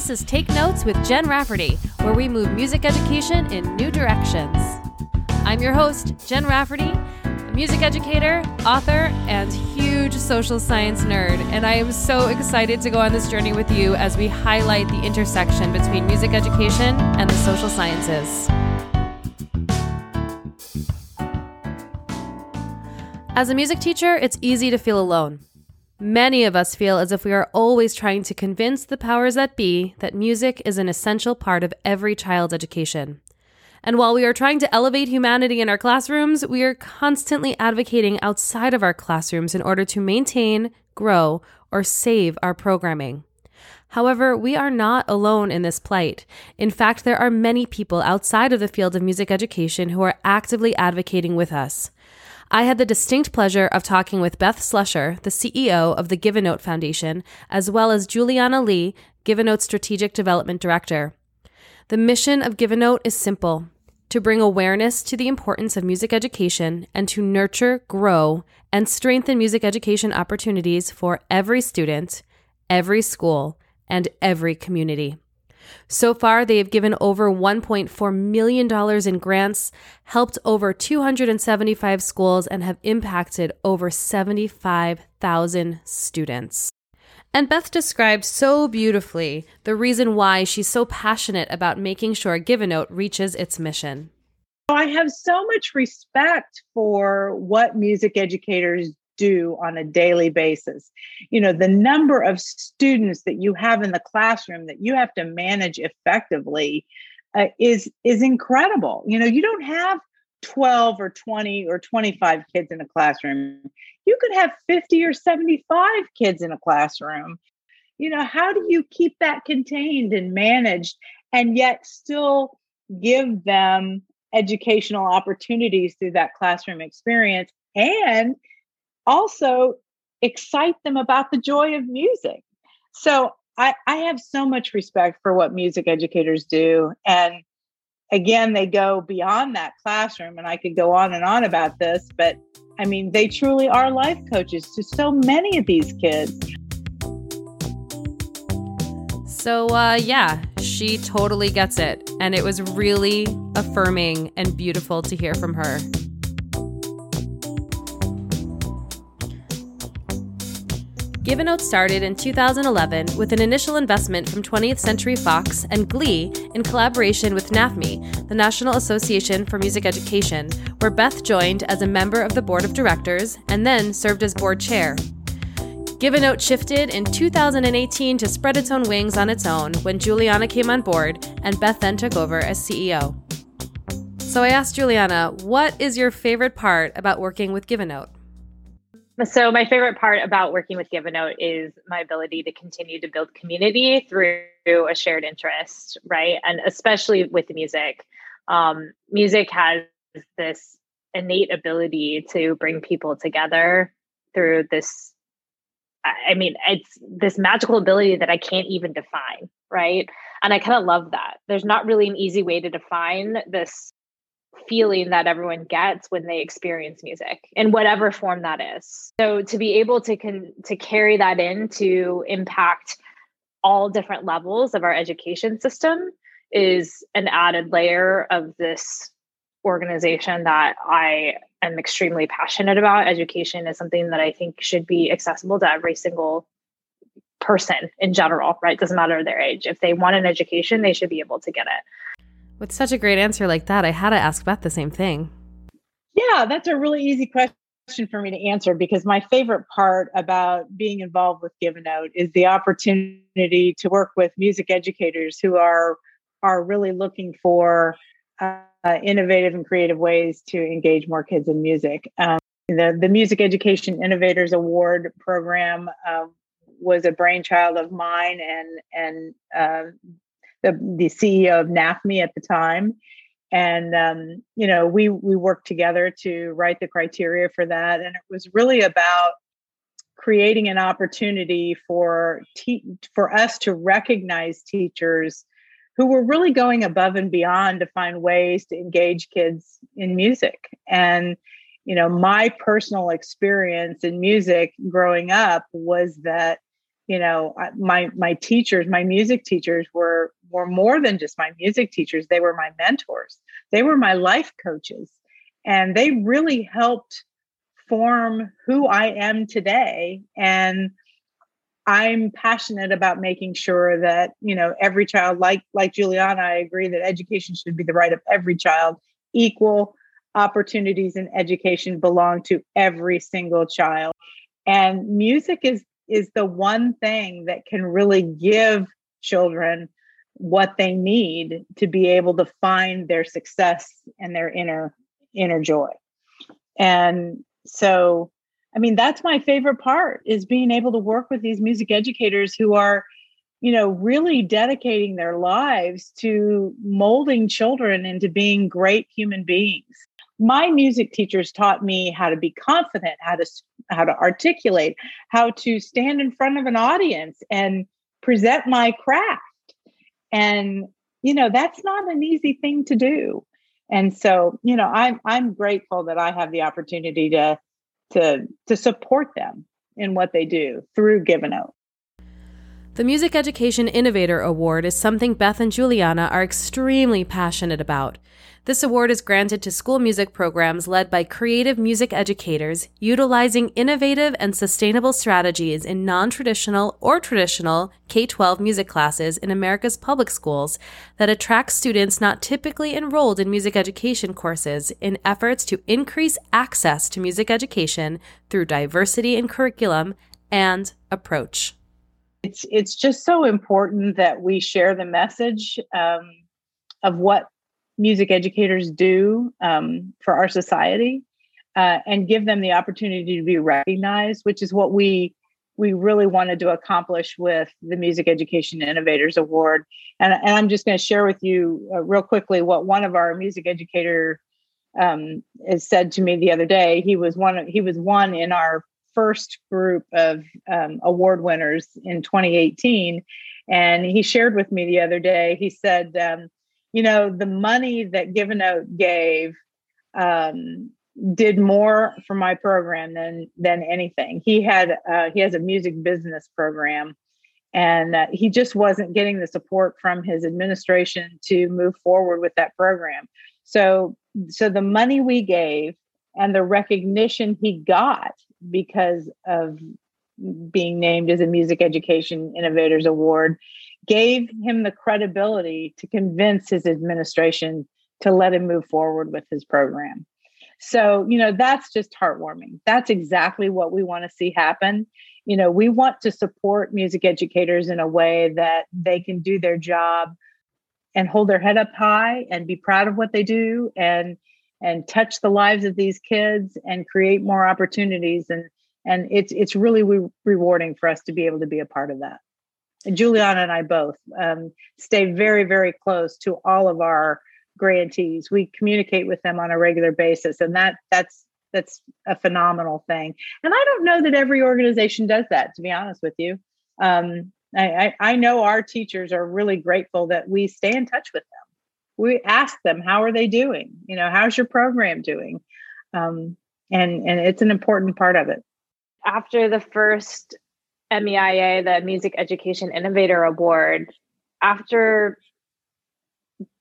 this is Take Notes with Jen Rafferty, where we move music education in new directions. I'm your host, Jen Rafferty, a music educator, author, and huge social science nerd, and I am so excited to go on this journey with you as we highlight the intersection between music education and the social sciences. As a music teacher, it's easy to feel alone. Many of us feel as if we are always trying to convince the powers that be that music is an essential part of every child's education. And while we are trying to elevate humanity in our classrooms, we are constantly advocating outside of our classrooms in order to maintain, grow, or save our programming. However, we are not alone in this plight. In fact, there are many people outside of the field of music education who are actively advocating with us. I had the distinct pleasure of talking with Beth Slusher, the CEO of the Give a Note Foundation, as well as Juliana Lee, Give a Note's Strategic Development Director. The mission of Give a Note is simple to bring awareness to the importance of music education and to nurture, grow, and strengthen music education opportunities for every student, every school, and every community. So far, they have given over $1.4 million in grants, helped over 275 schools, and have impacted over 75,000 students. And Beth described so beautifully the reason why she's so passionate about making sure Give a Note reaches its mission. I have so much respect for what music educators do on a daily basis. You know, the number of students that you have in the classroom that you have to manage effectively uh, is is incredible. You know, you don't have 12 or 20 or 25 kids in a classroom. You could have 50 or 75 kids in a classroom. You know, how do you keep that contained and managed and yet still give them educational opportunities through that classroom experience and also excite them about the joy of music. So I, I have so much respect for what music educators do. And again, they go beyond that classroom. And I could go on and on about this, but I mean, they truly are life coaches to so many of these kids. So, uh, yeah, she totally gets it. And it was really affirming and beautiful to hear from her. Give a Note started in 2011 with an initial investment from 20th Century Fox and Glee in collaboration with NAFME, the National Association for Music Education, where Beth joined as a member of the board of directors and then served as board chair. Give a Note shifted in 2018 to spread its own wings on its own when Juliana came on board and Beth then took over as CEO. So I asked Juliana, what is your favorite part about working with Give a Note? So my favorite part about working with Give a Note is my ability to continue to build community through a shared interest, right? And especially with music. Um, music has this innate ability to bring people together through this I mean, it's this magical ability that I can't even define, right? And I kind of love that. There's not really an easy way to define this feeling that everyone gets when they experience music in whatever form that is. So to be able to con- to carry that in to impact all different levels of our education system is an added layer of this organization that I am extremely passionate about. Education is something that I think should be accessible to every single person in general, right? Doesn't matter their age. If they want an education, they should be able to get it. With such a great answer like that, I had to ask Beth the same thing. Yeah, that's a really easy question for me to answer because my favorite part about being involved with Give a Note is the opportunity to work with music educators who are are really looking for uh, innovative and creative ways to engage more kids in music. Um, the the Music Education Innovators Award program uh, was a brainchild of mine, and and uh, the, the CEO of NAFME at the time. And um, you know, we we worked together to write the criteria for that, and it was really about creating an opportunity for te- for us to recognize teachers who were really going above and beyond to find ways to engage kids in music. And you know, my personal experience in music growing up was that you know my my teachers my music teachers were were more than just my music teachers. They were my mentors. They were my life coaches. And they really helped form who i am today. And i'm passionate about making sure that you know every child like like juliana i agree that education should be the right of every child. Equal opportunities in education belong to every single child. And music is is the one thing that can really give children what they need to be able to find their success and their inner inner joy. And so i mean that's my favorite part is being able to work with these music educators who are you know really dedicating their lives to molding children into being great human beings my music teachers taught me how to be confident how to how to articulate how to stand in front of an audience and present my craft. And you know that's not an easy thing to do. And so you know i'm i'm grateful that i have the opportunity to to to support them in what they do through Give a Note the Music Education Innovator Award is something Beth and Juliana are extremely passionate about. This award is granted to school music programs led by creative music educators utilizing innovative and sustainable strategies in non traditional or traditional K 12 music classes in America's public schools that attract students not typically enrolled in music education courses in efforts to increase access to music education through diversity in curriculum and approach it's it's just so important that we share the message um, of what music educators do um, for our society uh, and give them the opportunity to be recognized which is what we we really wanted to accomplish with the music education innovators award. And, and i'm just going to share with you uh, real quickly what one of our music educator um, has said to me the other day. He was one he was one in our first group of um, award winners in 2018. And he shared with me the other day, he said, um, you know, the money that Give a Note gave um, did more for my program than than anything. He had uh, he has a music business program, and uh, he just wasn't getting the support from his administration to move forward with that program. So so the money we gave and the recognition he got because of being named as a Music Education Innovators Award gave him the credibility to convince his administration to let him move forward with his program. So, you know, that's just heartwarming. That's exactly what we want to see happen. You know, we want to support music educators in a way that they can do their job and hold their head up high and be proud of what they do and and touch the lives of these kids and create more opportunities. And and it's it's really re- rewarding for us to be able to be a part of that. And juliana and i both um, stay very very close to all of our grantees. We communicate with them on a regular basis and that that's that's a phenomenal thing. And i don't know that every organization does that to be honest with you. Um, I, I know our teachers are really grateful that we stay in touch with them we ask them how are they doing? You know how's your program doing? Um, and and it's an important part of it. After the first meia the music education innovator award after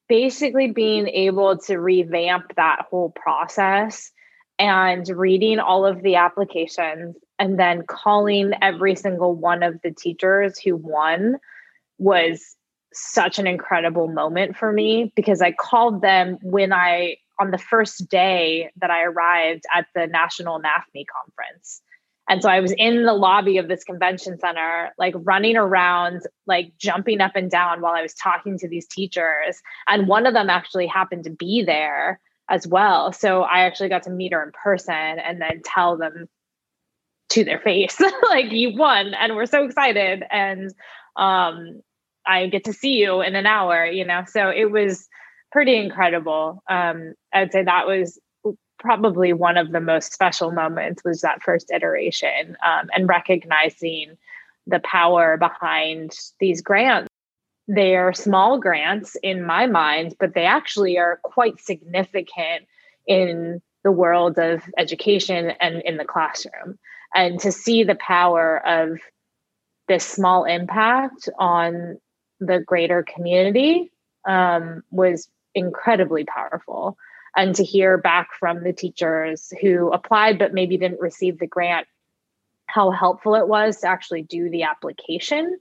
basically being able to revamp that whole process and reading all of the applications and then calling every single one of the teachers who won was such an incredible moment for me because I called them when I, on the first day that I arrived at the National NAFME conference. And so I was in the lobby of this convention center, like running around, like jumping up and down while I was talking to these teachers. And one of them actually happened to be there as well. So I actually got to meet her in person and then tell them to their face, like, you won. And we're so excited. And um, I get to see you in an hour, you know? So it was pretty incredible. Um, I'd say that was probably one of the most special moments was that first iteration um, and recognizing the power behind these grants. They are small grants in my mind, but they actually are quite significant in the world of education and in the classroom. And to see the power of this small impact on the greater community um, was incredibly powerful. And to hear back from the teachers who applied but maybe didn't receive the grant, how helpful it was to actually do the application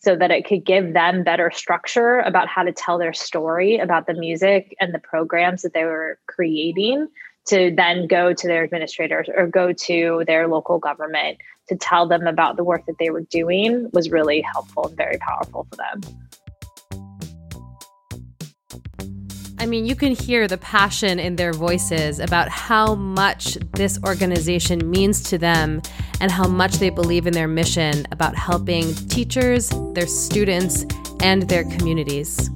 so that it could give them better structure about how to tell their story about the music and the programs that they were creating to then go to their administrators or go to their local government to tell them about the work that they were doing was really helpful and very powerful for them. I mean, you can hear the passion in their voices about how much this organization means to them and how much they believe in their mission about helping teachers, their students, and their communities.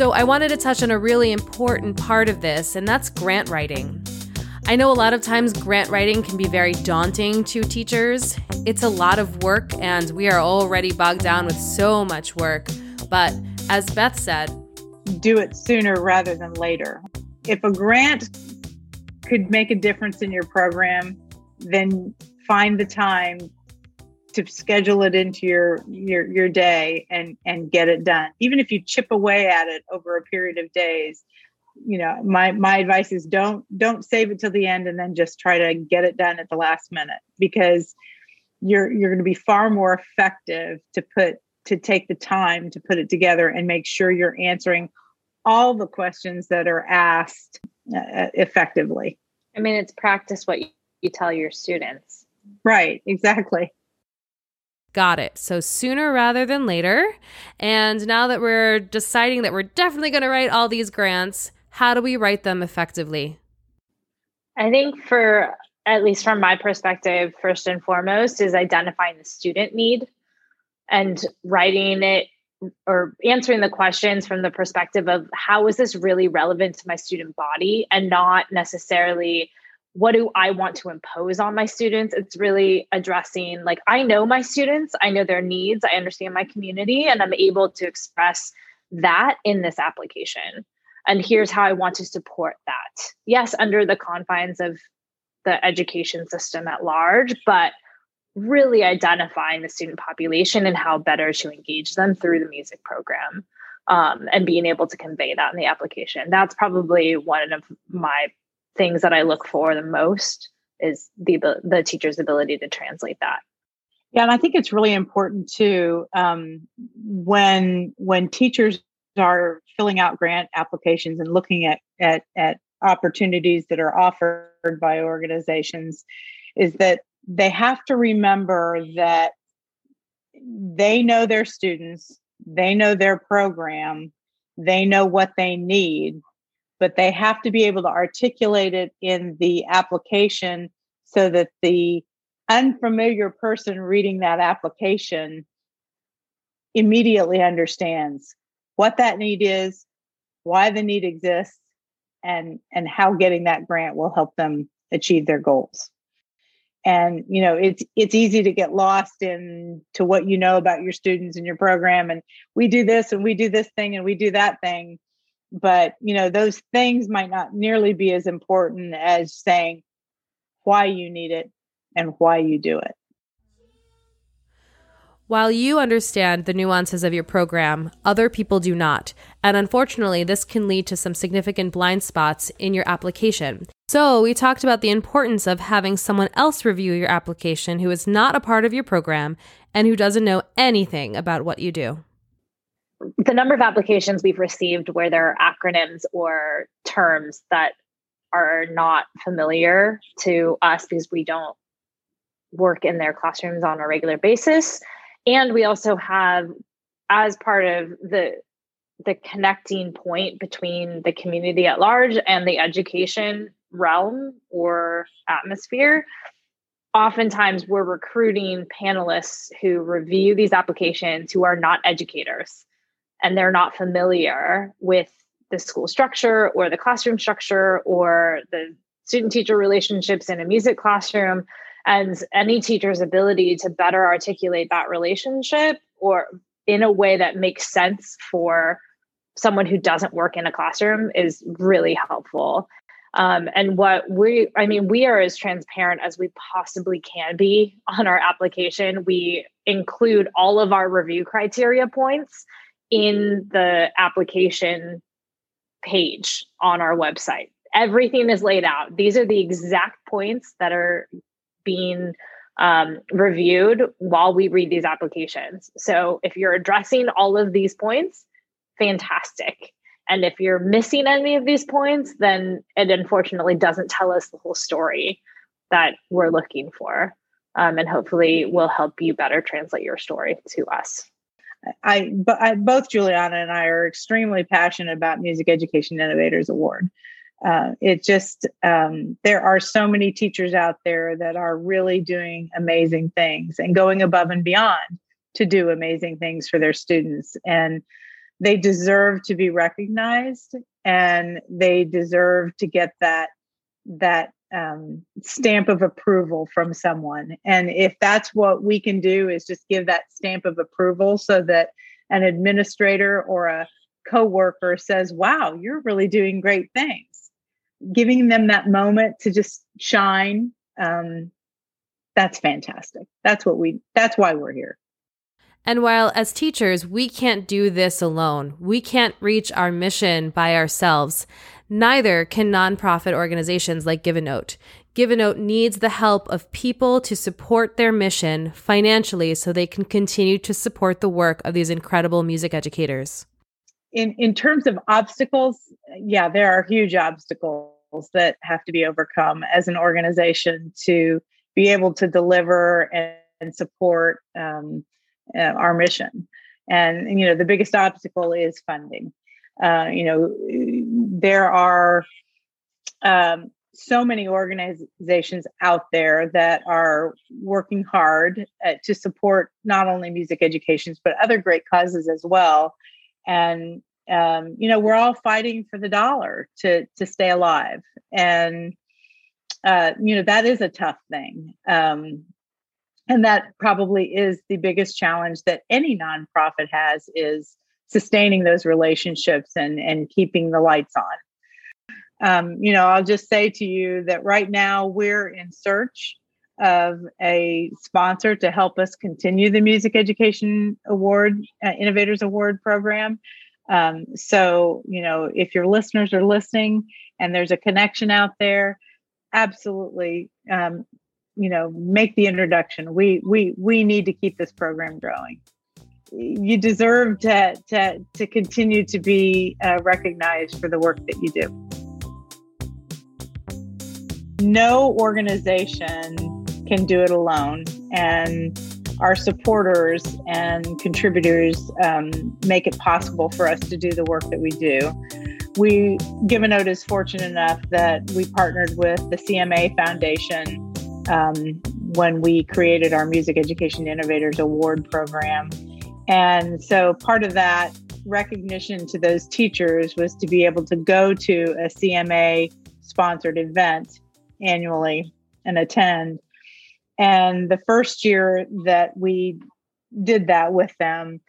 So, I wanted to touch on a really important part of this, and that's grant writing. I know a lot of times grant writing can be very daunting to teachers. It's a lot of work, and we are already bogged down with so much work. But as Beth said, do it sooner rather than later. If a grant could make a difference in your program, then find the time to schedule it into your your your day and and get it done. Even if you chip away at it over a period of days, you know, my my advice is don't don't save it till the end and then just try to get it done at the last minute because you're you're going to be far more effective to put to take the time to put it together and make sure you're answering all the questions that are asked uh, effectively. I mean, it's practice what you tell your students. Right, exactly. Got it. So sooner rather than later. And now that we're deciding that we're definitely going to write all these grants, how do we write them effectively? I think for at least from my perspective, first and foremost is identifying the student need and writing it or answering the questions from the perspective of how is this really relevant to my student body and not necessarily what do I want to impose on my students? It's really addressing like I know my students, I know their needs, I understand my community, and I'm able to express that in this application. And here's how I want to support that. Yes, under the confines of the education system at large, but really identifying the student population and how better to engage them through the music program um, and being able to convey that in the application. That's probably one of my things that I look for the most is the the teacher's ability to translate that. Yeah, and I think it's really important too um, when when teachers are filling out grant applications and looking at at at opportunities that are offered by organizations is that they have to remember that they know their students, they know their program, they know what they need, but they have to be able to articulate it in the application so that the unfamiliar person reading that application immediately understands what that need is, why the need exists, and and how getting that grant will help them achieve their goals. And you know it's it's easy to get lost in to what you know about your students and your program and we do this and we do this thing and we do that thing but you know those things might not nearly be as important as saying why you need it and why you do it while you understand the nuances of your program, other people do not. And unfortunately, this can lead to some significant blind spots in your application. So, we talked about the importance of having someone else review your application who is not a part of your program and who doesn't know anything about what you do. The number of applications we've received where there are acronyms or terms that are not familiar to us because we don't work in their classrooms on a regular basis. And we also have as part of the the connecting point between the community at large and the education realm or atmosphere oftentimes we're recruiting panelists who review these applications who are not educators and they're not familiar with the school structure or the classroom structure or the student teacher relationships in a music classroom and any teacher's ability to better articulate that relationship or in a way that makes sense for someone who doesn't work in a classroom is really helpful Um, and what we, I mean, we are as transparent as we possibly can be on our application. We include all of our review criteria points in the application page on our website. Everything is laid out. These are the exact points that are being um, reviewed while we read these applications. So if you're addressing all of these points, fantastic. And if you're missing any of these points, then it unfortunately doesn't tell us the whole story that we're looking for. Um, and hopefully will help you better translate your story to us. I, but I, both Juliana and I are extremely passionate about Music Education Innovators Award. Uh, it just um, there are so many teachers out there that are really doing amazing things and going above and beyond to do amazing things for their students and they deserve to be recognized and they deserve to get that that um, stamp of approval from someone. And if that's what we can do is just give that stamp of approval so that an administrator or a coworker says wow you're really doing great things giving them that moment to just shine um, that's fantastic. That's what we that's why we're here. And while as teachers, we can't do this alone, we can't reach our mission by ourselves, neither can nonprofit organizations like Give a Note. Give a Note needs the help of people to support their mission financially so they can continue to support the work of these incredible music educators. In, in terms of obstacles, yeah, there are huge obstacles that have to be overcome as an organization to be able to deliver and, and support um, uh, our mission. And, you know, the biggest obstacle is funding. Uh, you know, there are um, so many organizations out there that are working hard uh, to support not only music educations but other great causes as well. And um, you know, we're all fighting for the dollar to to stay alive, and uh, you know that is a tough thing. Um, and that probably is the biggest challenge that any nonprofit has is sustaining those relationships and and keeping the lights on. Um, you know i'll just say to you that right now we're in search of a sponsor to help us continue the music education award uh, innovators award program. Um, so you know if your listeners are listening and there's a connection out there absolutely um, you know make the introduction. We we we need to keep this program growing you deserve to to to continue to be uh, recognized for the work that you do no organization can do it alone and our supporters and contributors um, make it possible for us to do the work that we do we Give a Note is fortunate enough that we partnered with the cma foundation um, when we created our Music Education Innovators Award program. And so part of that recognition to those teachers was to be able to go to a CMA sponsored event annually and attend. And the first year that we did that with them,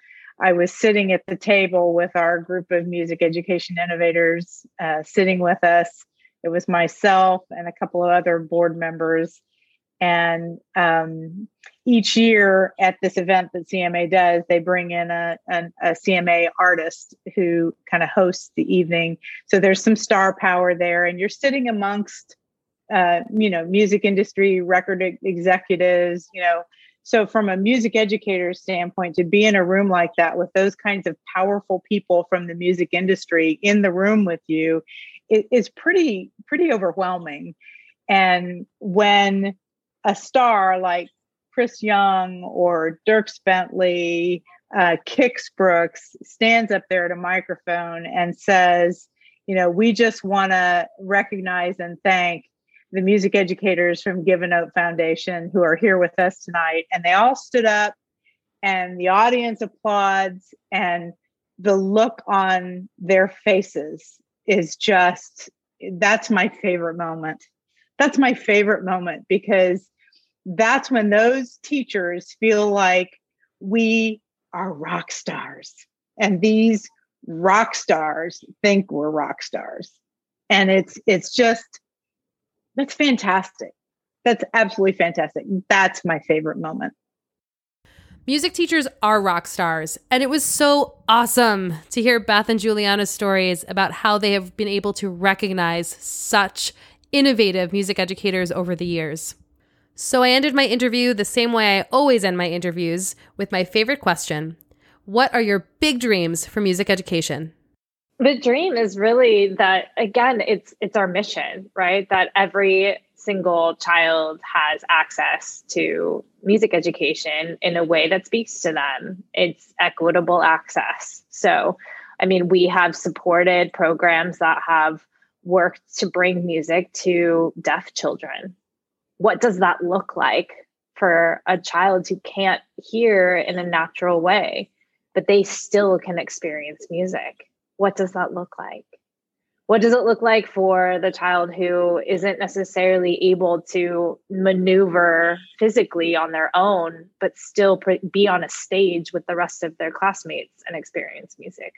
I was sitting at the table with our group of music education innovators, uh, sitting with us. It was myself and a couple of other board members and um, each year at this event that CMA does, they bring in a, a, a CMA artist who kind of hosts the evening. So there's some star power there, and you're sitting amongst, uh, you know, music industry record executives, you know. So from a music educator standpoint, to be in a room like that with those kinds of powerful people from the music industry in the room with you, it, is pretty pretty overwhelming. And when a star like Chris Young or Dierks Bentley, uh, Kix Brooks stands up there at a microphone and says, you know, we just want to recognize and thank the music educators from Give a Note Foundation who are here with us tonight. And they all stood up and the audience applauds and the look on their faces is just that's my favorite moment. That's my favorite moment because that's when those teachers feel like we are rock stars. And these rock stars think we're rock stars. and it's it's just that's fantastic that's absolutely fantastic that's my favorite moment Music teachers are rock stars, and it was so awesome to hear Beth and Juliana's stories about how they have been able to recognize such innovative music educators over the years. So I ended my interview the same way I always end my interviews with my favorite question What are your big dreams for music education? The dream is really that again it's it's our mission, right? That every single child has access to music education in a way that speaks to them. It's equitable access. So, I mean, we have supported programs that have worked to bring music to deaf children. What does that look like for a child who can't hear in a natural way, but they still can experience music? What does that look like? what does it look like for the child who isn't necessarily able to maneuver physically on their own but still be on a stage with the rest of their classmates and experience music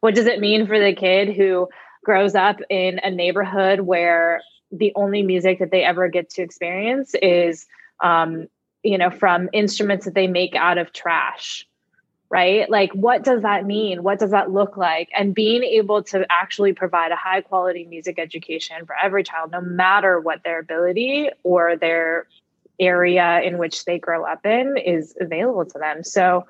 what does it mean for the kid who grows up in a neighborhood where the only music that they ever get to experience is um, you know from instruments that they make out of trash right? Like, what does that mean? What does that look like? And being able to actually provide a high quality music education for every child, no matter what their ability or their area in which they grow up in, is available to them. So,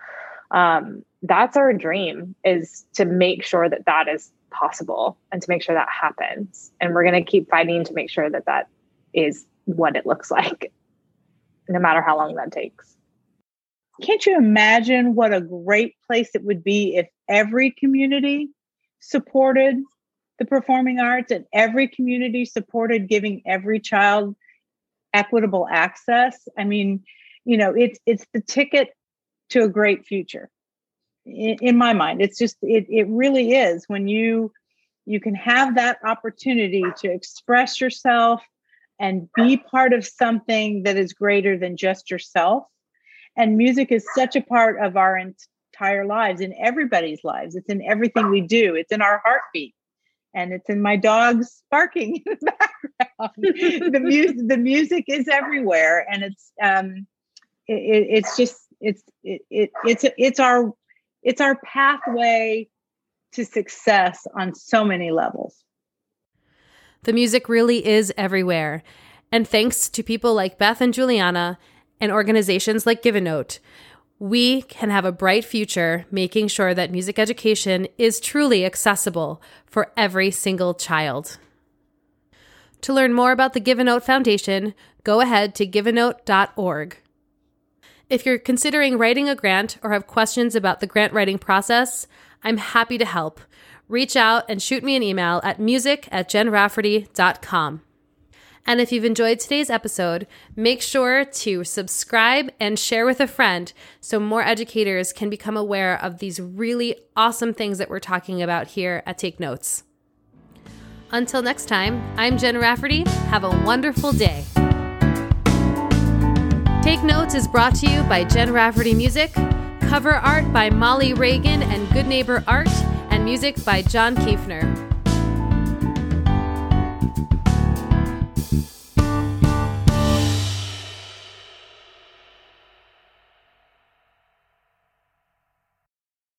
um, that's our dream is to make sure that that is possible and to make sure that happens. And we're going to keep fighting to make sure that that is what it looks like, no matter how long that takes. Can't you imagine what a great place it would be if every community supported the performing arts and every community supported giving every child equitable access? I mean you know it's it's the ticket to a great future in, my mind. It's just it, it really is when you you can have that opportunity to express yourself and be part of something that is greater than just yourself. And music is such a part of our entire lives in everybody's lives. It's in everything we do. It's in our heartbeat. And it's in my dog's barking in the background. The music the music is everywhere. And it's um it, it's just it's it, it it's it's our it's our pathway to success on so many levels the music really is everywhere and thanks to people like Beth and Juliana and organizations like Give a Note, we can have a bright future making sure that music education is truly accessible for every single child. To learn more about the Give a Note Foundation, go ahead to giveanote.org. If you're considering writing a grant or have questions about the grant writing process, I'm happy to help. Reach out and shoot me an email at music at jenrafferty.com. And if you've enjoyed today's episode, make sure to subscribe and share with a friend so more educators can become aware of these really awesome things that we're talking about here at Take Notes. Until next time, I'm Jen Rafferty. Have a wonderful day. Take Notes is brought to you by Jen Rafferty Music, cover art by Molly Reagan and Good Neighbor Art, and music by John Kiefner.